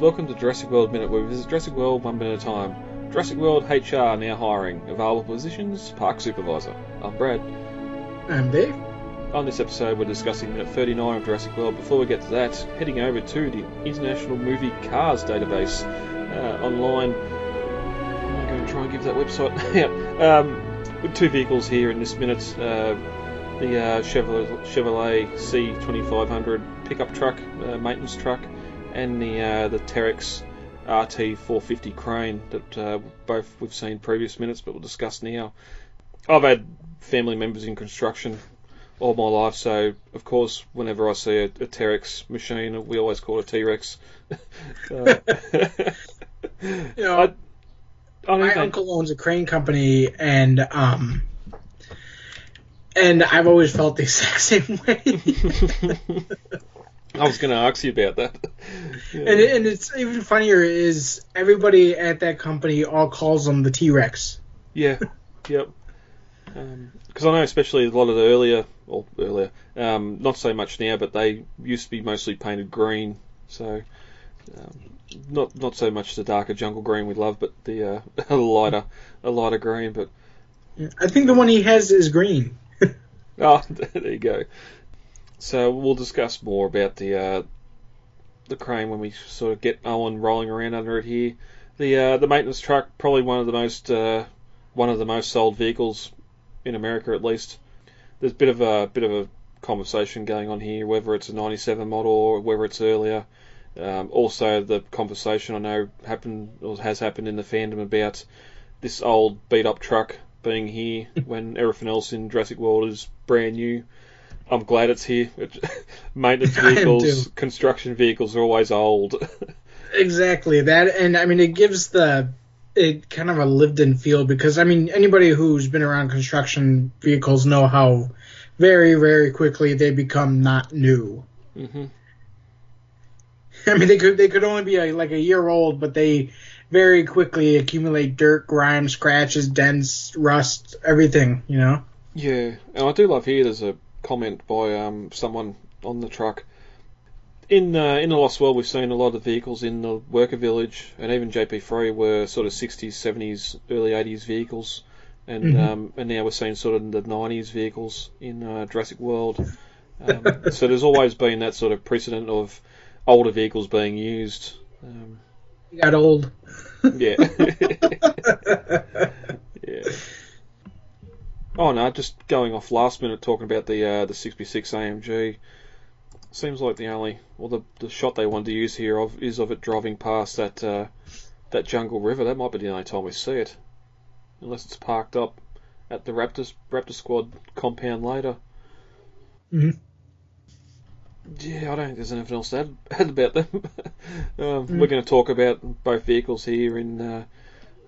Welcome to Jurassic World Minute, where we visit Jurassic World one minute at a time. Jurassic World HR now hiring. Available positions, Park Supervisor. I'm Brad. I'm Dave. On this episode, we're discussing minute 39 of Jurassic World. Before we get to that, heading over to the International Movie Cars database uh, online. I'm going to try and give that website out. Um, with two vehicles here in this minute. Uh, the uh, Chevrolet, Chevrolet C2500 pickup truck, uh, maintenance truck, and the uh, the Terex RT450 crane that uh, both we've seen previous minutes, but we'll discuss now. I've had family members in construction all my life, so of course, whenever I see a, a Terex machine, we always call it a T-Rex. uh, you know, I, I my think... uncle owns a crane company, and um, and I've always felt the exact same way. I was going to ask you about that. yeah. and, and it's even funnier is everybody at that company all calls them the T Rex. Yeah, yep. Because um, I know, especially a lot of the earlier, or earlier, um, not so much now, but they used to be mostly painted green. So, um, not not so much the darker jungle green we love, but the uh, a lighter a lighter green. But I think the one he has is green. oh, there you go. So we'll discuss more about the uh, the crane when we sort of get Owen rolling around under it here. The uh, the maintenance truck probably one of the most uh, one of the most sold vehicles in America at least. There's a bit of a bit of a conversation going on here, whether it's a '97 model or whether it's earlier. Um, also, the conversation I know happened or has happened in the fandom about this old beat up truck being here when everything else in Jurassic World is brand new. I'm glad it's here. Maintenance vehicles, construction vehicles are always old. exactly that, and I mean it gives the it kind of a lived-in feel because I mean anybody who's been around construction vehicles know how very very quickly they become not new. Mm-hmm. I mean they could they could only be a, like a year old, but they very quickly accumulate dirt, grime, scratches, dents, rust, everything. You know. Yeah, and I do love here. There's a comment by um, someone on the truck. In uh, in the Lost World, we've seen a lot of vehicles in the worker village, and even JP3 were sort of 60s, 70s, early 80s vehicles, and mm-hmm. um, and now we're seeing sort of the 90s vehicles in uh, Jurassic World. Um, so there's always been that sort of precedent of older vehicles being used. Um, you got old. Yeah. yeah. Oh no, just going off last minute talking about the uh, the 6x6 AMG. Seems like the only, well, the, the shot they wanted to use here of is of it driving past that uh, that jungle river. That might be the only time we see it, unless it's parked up at the Raptors Raptor Squad compound later. hmm Yeah, I don't think there's anything else to add, add about them. um, mm We're going to talk about both vehicles here in uh,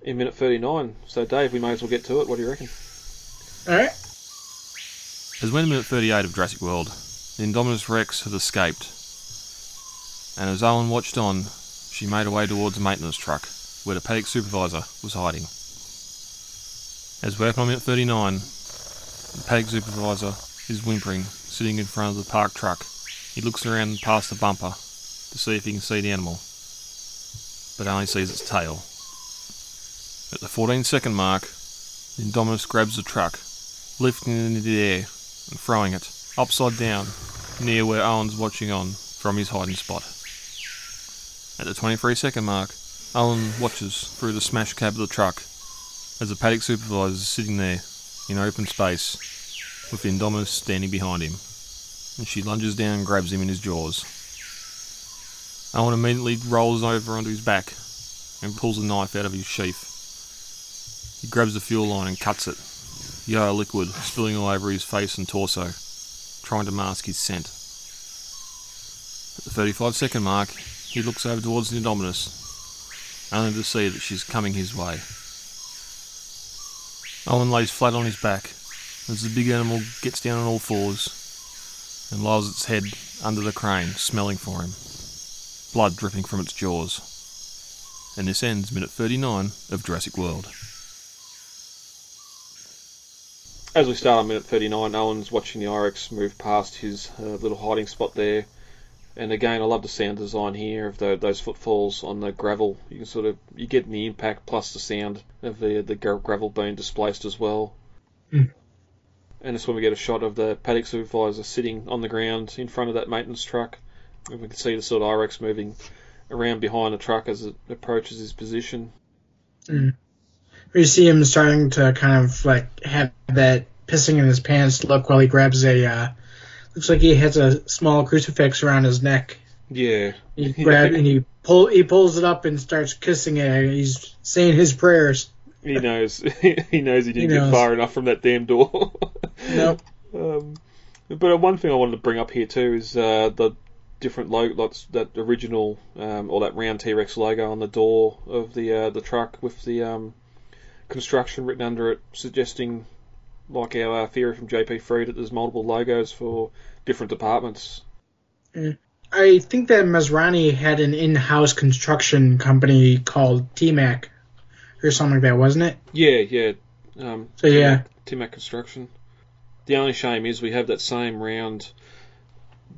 in minute 39. So, Dave, we may as well get to it. What do you reckon? Alright. As when minute 38 of Jurassic World, the Indominus Rex has escaped, and as Owen watched on, she made her way towards a maintenance truck, where the paddock supervisor was hiding. As we're on minute 39, the paddock supervisor is whimpering, sitting in front of the parked truck. He looks around past the bumper to see if he can see the animal, but only sees its tail. At the 14 second mark, the Indominus grabs the truck, lifting it into the air and throwing it upside down near where Owen's watching on from his hiding spot. At the 23 second mark, Owen watches through the smashed cab of the truck as the paddock supervisor is sitting there in open space with Indominus standing behind him, and she lunges down and grabs him in his jaws. Owen immediately rolls over onto his back and pulls a knife out of his sheath. He grabs the fuel line and cuts it, yellow liquid spilling all over his face and torso, trying to mask his scent. At the 35 second mark, he looks over towards the Indominus, only to see that she's coming his way. Owen lays flat on his back as the big animal gets down on all fours and lolls its head under the crane, smelling for him, blood dripping from its jaws. And this ends minute 39 of Jurassic World. As we start on minute 39, Owen's watching the Irex move past his uh, little hiding spot there. And again, I love the sound design here of the, those footfalls on the gravel. You can sort of you get the impact plus the sound of the the gravel being displaced as well. Mm. And that's when we get a shot of the paddock supervisor sitting on the ground in front of that maintenance truck. And we can see the sort of Irex moving around behind the truck as it approaches his position. Mm. We see him starting to kind of like have that pissing in his pants look while he grabs a. Uh, looks like he has a small crucifix around his neck. Yeah. He grab and he pull he pulls it up and starts kissing it. He's saying his prayers. He knows. he knows he didn't He get far enough from that damn door. Nope. Um, but one thing I wanted to bring up here too is uh, the different logo, that original um, or that round T-Rex logo on the door of the uh, the truck with the um, construction written under it, suggesting, like our theory from JP Free, that there's multiple logos for different departments. I think that Masrani had an in-house construction company called T-Mac or something like that, wasn't it? Yeah, yeah. Um, So, yeah. Timack Construction. The only shame is we have that same round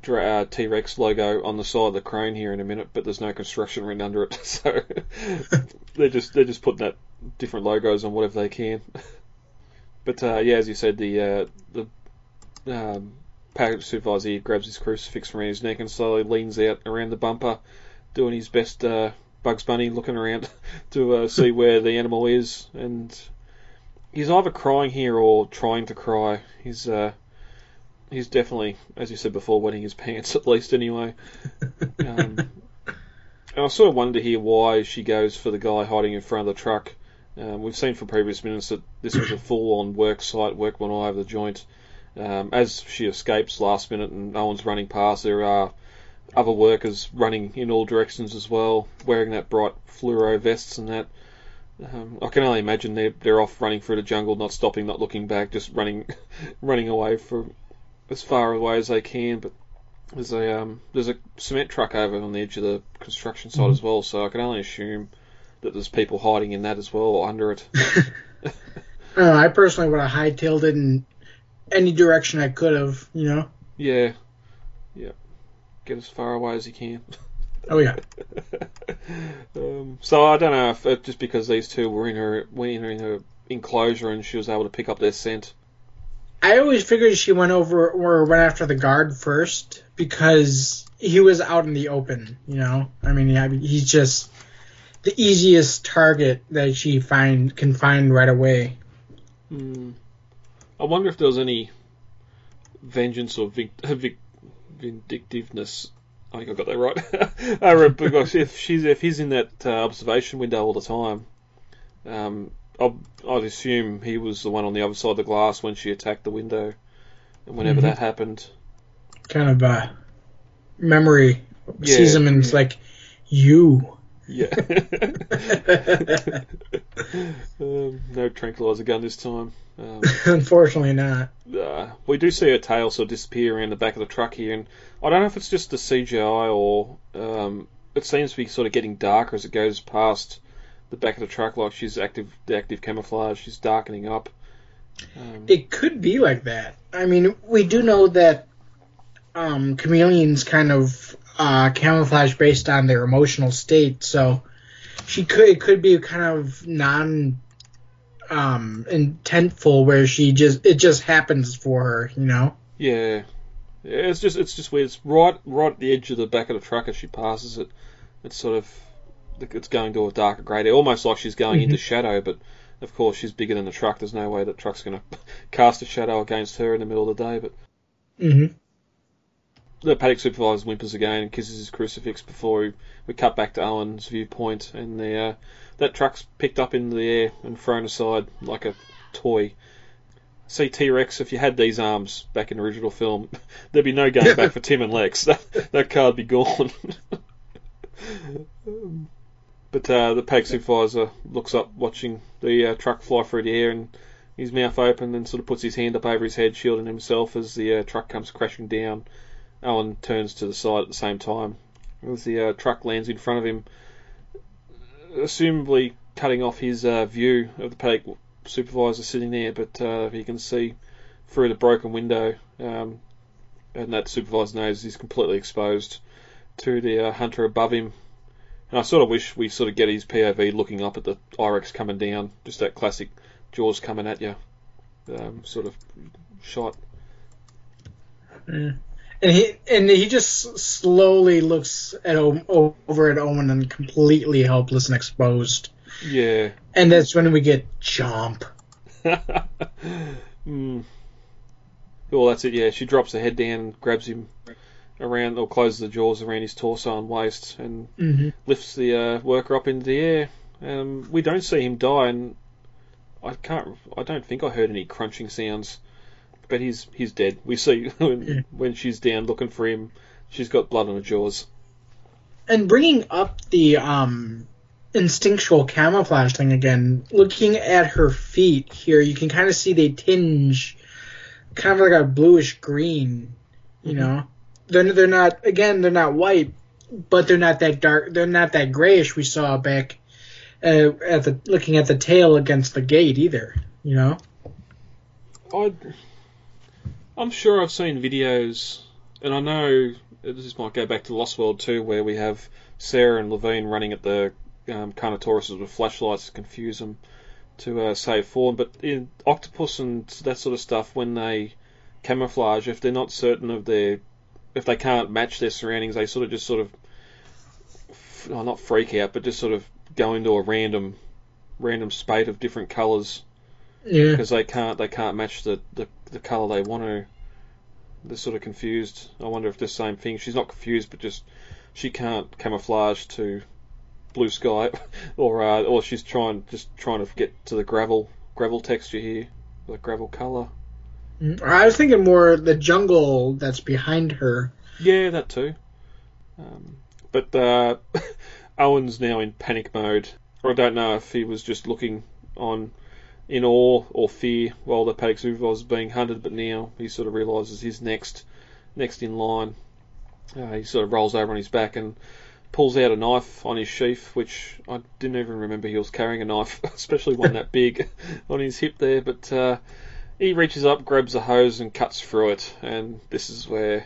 uh, T-Rex logo on the side of the crane here in a minute, but there's no construction written under it. So they're just they're just putting that different logos on whatever they can. But uh, yeah, as you said, the uh, the um, paddock supervisor grabs his crucifix around his neck and slowly leans out around the bumper, doing his best uh, Bugs Bunny, looking around to uh, see where the animal is, and he's either crying here or trying to cry. He's uh, he's definitely, as you said before, wetting his pants at least anyway. Um, and I sort of wonder here why she goes for the guy hiding in front of the truck. Um, we've seen from previous minutes that this was a full-on work site, work went all over the joint. Um, as she escapes last minute and no one's running past, there are other workers running in all directions as well, wearing that bright fluoro vests and that. Um, I can only imagine they're they're off running through the jungle, not stopping, not looking back, just running, running away for as far away as they can. But there's a um, there's a cement truck over on the edge of the construction site as well, so I can only assume that there's people hiding in that as well or under it. Know, I personally would have hightailed it in any direction I could have, you know? yeah, yeah. Get as far away as you can. Oh, yeah. um, so I don't know if it, just because these two were in her were in her, enclosure and she was able to pick up their scent. I always figured she went over or went after the guard first because he was out in the open, you know? I mean, yeah, he's just the easiest target that she find can find right away. Hmm. I wonder if there was any vengeance or vic- vic- vindictiveness. I think I got that right. I remember because if she's if he's in that uh, observation window all the time, um, I'd, I'd assume he was the one on the other side of the glass when she attacked the window, and whenever Mhm. that happened. Kind of uh memory Yeah, sees him and it's like you. Yeah. um, no tranquilizer gun this time. Um, Unfortunately not. uh, we do see her tail sort of disappear around the back of the truck here, and I don't know if it's just the CGI or um, it seems to be sort of getting darker as it goes past the back of the truck, like she's active, the active camouflage, she's darkening up. Um, It could be like that. I mean, we do know that um, chameleons kind of uh, camouflage based on their emotional state, so she could it could be kind of non um intentful where she just it just happens for her, you know. Yeah. yeah, it's just it's just weird. It's right right at the edge of the back of the truck as she passes it. It's sort of it's going to a darker grey, almost like she's going into shadow. But of course, she's bigger than the truck. There's no way that truck's going to cast a shadow against her in the middle of the day. But Mm-hmm. The paddock supervisor whimpers again and kisses his crucifix before we, we cut back to Owen's viewpoint, and the uh, that truck's picked up into the air and thrown aside like a toy. See T Rex, if you had these arms back in the original film, there'd be no going back for Tim and Lex. That that car'd be gone. but uh, the paddock supervisor looks up, watching the uh, truck fly through the air, and his mouth open, and sort of puts his hand up over his head, shielding himself as the uh, truck comes crashing down. Owen turns to the side at the same time as the uh, truck lands in front of him, assumably cutting off his uh, view of the paddock supervisor sitting there, but uh, he can see through the broken window, um, and that supervisor knows he's completely exposed to the uh, hunter above him. And I sort of wish we sort of get his POV looking up at the IREX coming down, just that classic Jaws coming at you, um, sort of shot. And he and he just slowly looks at O- over at Owen and completely helpless and exposed. Yeah. And that's when we get Chomp. mm. Well, that's it. Yeah, she drops her head down, and grabs him around, or closes the jaws around his torso and waist, and Mm-hmm. lifts the uh, worker up into the air. Um, we don't see him die, and I can't. I don't think I heard any crunching sounds. But he's he's dead. We see when, Yeah. when she's down looking for him, she's got blood on her jaws. And bringing up the um, instinctual camouflage thing again, looking at her feet here, you can kind of see they tinge kind of like a bluish green. You Mhm. know, they're they're not again they're not white, but they're not that dark. They're not that grayish we saw back uh, at the looking at the tail against the gate either. You know. I, I'm sure I've seen videos, and I know this might go back to Lost World too, where we have Sarah and Levine running at the um, Carnotauruses with flashlights to confuse them to uh, save Fawn. But in Octopus and that sort of stuff, when they camouflage, if they're not certain of their, if they can't match their surroundings, they sort of just sort of, oh, not freak out, but just sort of go into a random, random spate of different colours Yeah. because they can't they can't match the, the, the colour they want to. They're sort of confused. I wonder if the same thing. She's not confused, but just she can't camouflage to blue sky, or uh, or she's trying just trying to get to the gravel gravel texture here, the gravel colour. Mm, I was thinking more the jungle that's behind her. Yeah, that too. Um, but uh, Owen's now in panic mode. I don't know if he was just looking on in awe or fear while the paddock was being hunted, but now he sort of realises he's next, next in line. Uh, he sort of rolls over on his back and pulls out a knife on his sheath, which I didn't even remember he was carrying a knife, especially one that big on his hip there. But uh, he reaches up, grabs a hose, and cuts through it. And this is where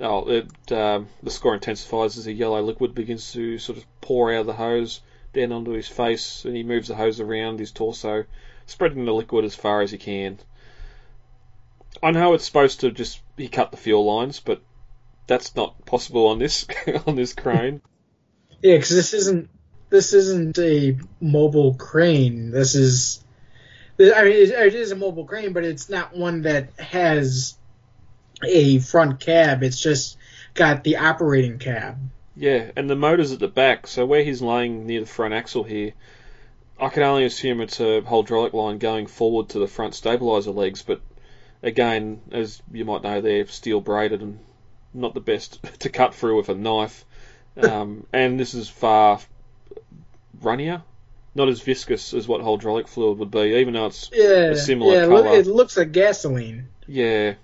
oh, it, um, the score intensifies as a yellow liquid begins to sort of pour out of the hose down onto his face, and he moves the hose around his torso, spreading the liquid as far as he can. I know it's supposed to just he cut the fuel lines, but that's not possible on this on this crane. Yeah, because this isn't this isn't a mobile crane. This is, I mean, it, it is a mobile crane, but it's not one that has a front cab. It's just got the operating cab. Yeah, and the motor's at the back, so where he's laying near the front axle here, I can only assume it's a hydraulic line going forward to the front stabilizer legs, but again, as you might know, they're steel braided and not the best to cut through with a knife. Um, and this is far runnier, not as viscous as what hydraulic fluid would be, even though it's Yeah, A similar yeah. colour. It looks like gasoline, yeah,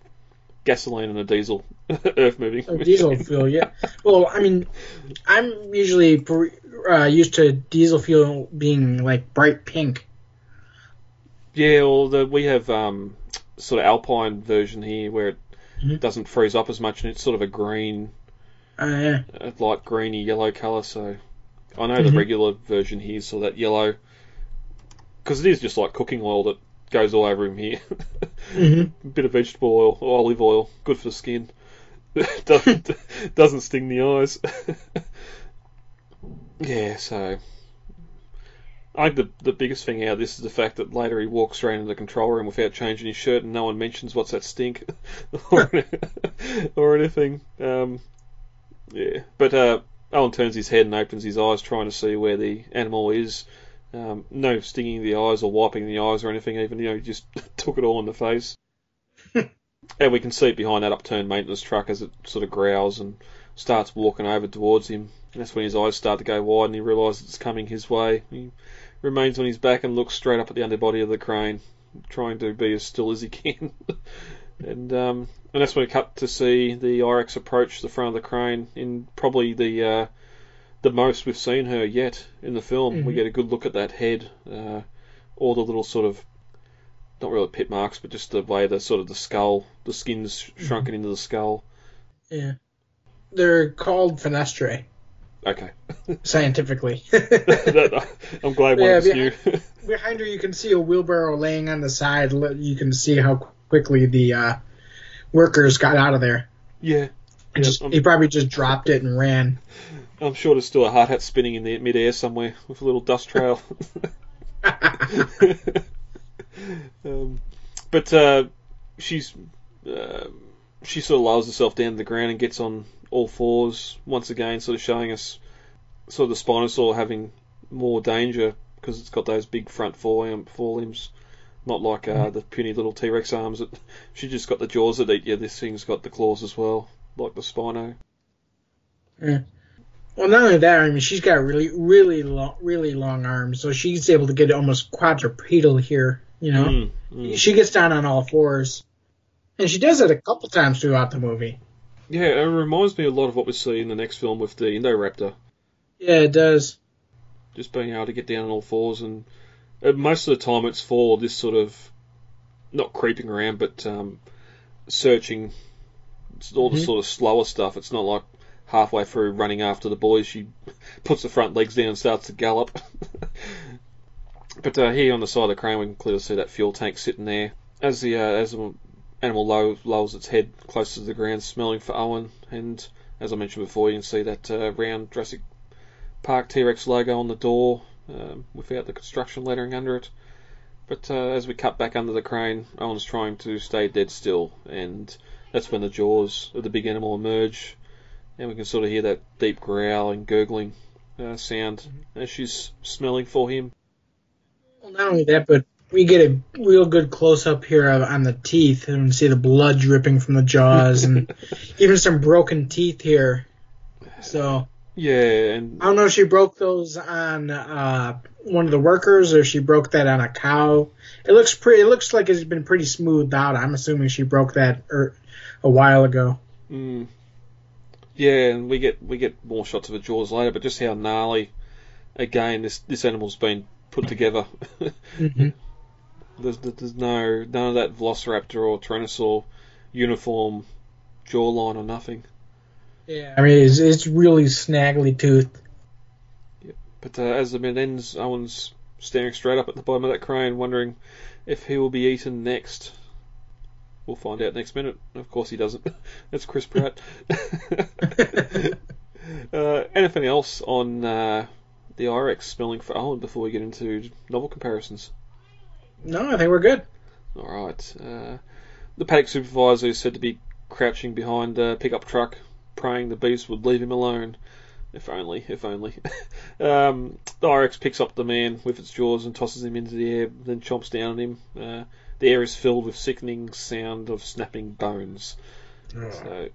gasoline and a diesel, earth moving. or diesel fuel. Yeah. Well, I mean, I'm usually uh, used to diesel fuel being like bright pink. Yeah, well, the, we have um, sort of alpine version here where it Mhm. doesn't freeze up as much, and it's sort of a green, Uh, yeah. a light greeny yellow colour. So I know the Mhm. regular version here saw that yellow because it is just like cooking oil that goes all over him here. hmm A bit of vegetable oil, olive oil, good for the skin. doesn't doesn't sting the eyes. yeah, so I think the the biggest thing out of this is the fact that later he walks straight into the control room without changing his shirt, and no one mentions what's that stink or, or anything. Um, yeah, but uh, turns his head and opens his eyes, trying to see where the animal is. Um, no stinging the eyes or wiping the eyes or anything. Even you know, he just took it all in the face. And we can see it behind that upturned maintenance truck as it sort of growls and starts walking over towards him. And that's when his eyes start to go wide and he realises it's coming his way. He remains on his back and looks straight up at the underbody of the crane, trying to be as still as he can. and um, and that's when we cut to see the IREX approach the front of the crane in probably the uh, the most we've seen her yet in the film. We Mhm. get a good look at that head, uh, all the little sort of not really pit marks, but just the way the sort of the skull, the skin's sh- shrunken into the skull. Yeah. They're called fenestrae, Okay, scientifically. I'm glad one Yeah, of us knew. Behind her, you can see a wheelbarrow laying on the side. You can see how quickly the uh, workers got out of there. yeah, Yeah, just, he probably just dropped it and ran. I'm sure there's still a hard hat spinning in the mid-air somewhere with a little dust trail. Um, but uh, she's uh, she sort of lowers herself down to the ground and gets on all fours once again, sort of showing us sort of the Spinosaur having more danger because it's got those big front forearm forelimbs, not like uh, the puny little T-Rex arms. That she just got the jaws that eat you. This thing's got the claws as well, like the Spino. Well, not only that, I mean, she's got really, really long, really long arms, so she's able to get almost quadrupedal here. You know, Mm, mm. she gets down on all fours, and she does it a couple times throughout the movie. Yeah, it reminds me a lot of what we see in the next film with the Indoraptor. Yeah, it does. Just being able to get down on all fours, and uh, most of the time it's for this sort of not creeping around, but um, searching. It's all the Mhm. sort of slower stuff. It's not like halfway through running after the boys, she puts the front legs down and starts to gallop. but uh, here on the side of the crane, we can clearly see that fuel tank sitting there as the uh, as the animal low, lowers its head close to the ground, smelling for Owen. And as I mentioned before, you can see that uh, round Jurassic Park T-Rex logo on the door um, without the construction lettering under it. But uh, as we cut back under the crane, Owen's trying to stay dead still, and that's when the jaws of the big animal emerge, and we can sort of hear that deep growl and gurgling uh, sound as she's smelling for him. Well, not only that, but we get a real good close up here of- on the teeth, and see the blood dripping from the jaws, and even some broken teeth here. So Yeah, and I don't know if she broke those on uh, one of the workers or if she broke that on a cow. It looks pretty. It looks like it's been pretty smoothed out. I'm assuming she broke that er, a while ago. Mm. Yeah, and we get we get more shots of the jaws later, but just how gnarly again this this animal's been put together. hmm there's there's no none of that Velociraptor or Tyrannosaur uniform jawline or nothing. Yeah, I mean it's, it's really snaggly toothed. But uh, as the minute ends, Owen's staring straight up at the bottom of that crane, wondering if he will be eaten next. We'll find out next minute. Of course, he doesn't. That's Chris Pratt. uh, anything else on uh, the IREX spelling for Owen before we get into novel comparisons? No, I think we're good. All right. Uh, the paddock supervisor is said to be crouching behind a pickup truck, praying the beast would leave him alone. If only, if only. um, the IREX picks up the man with its jaws and tosses him into the air, then chomps down on him. Uh, the air is filled with sickening sound of snapping bones. So,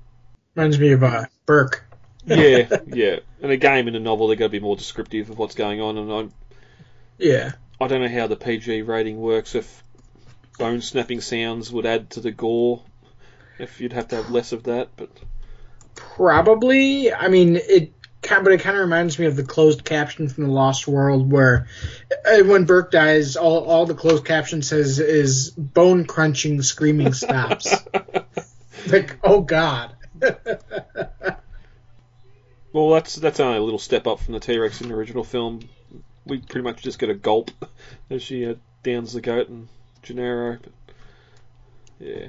Reminds me of uh, Burke. Yeah, yeah. And again, in the novel, they're going to be more descriptive of what's going on, and I, Yeah. I don't know how the PG rating works. If bone snapping sounds would add to the gore, if you'd have to have less of that, but Probably. I mean, it. kind- But it kind of reminds me of the closed caption from the Lost World, where uh, when Burke dies, all all the closed caption says is "bone crunching, screaming stops." like, oh god. Well, that's that's only a little step up from the T Rex in the original film. We pretty much just get a gulp as she uh, downs the goat and Gennaro. But yeah.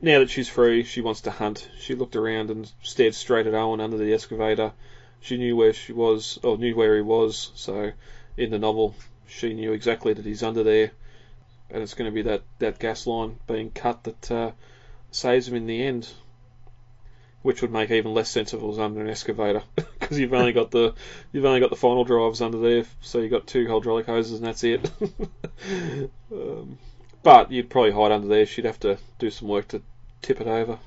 Now that she's free, she wants to hunt. She looked around and stared straight at Owen under the excavator. She knew where she was, or knew where he was. So, in the novel, she knew exactly that he's under there, and it's going to be that, that gas line being cut that uh, saves him in the end. Which would make even less sense if it was under an excavator, because you've only got the you've only got the final drives under there, so you've got two hydraulic hoses and that's it. um, but you'd probably hide under there. She'd have to do some work to tip it over.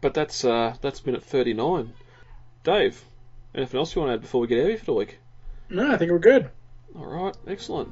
But that's uh, that's minute 39. Dave, anything else you want to add before we get out of here for the week? No, I think we're good. All right, excellent.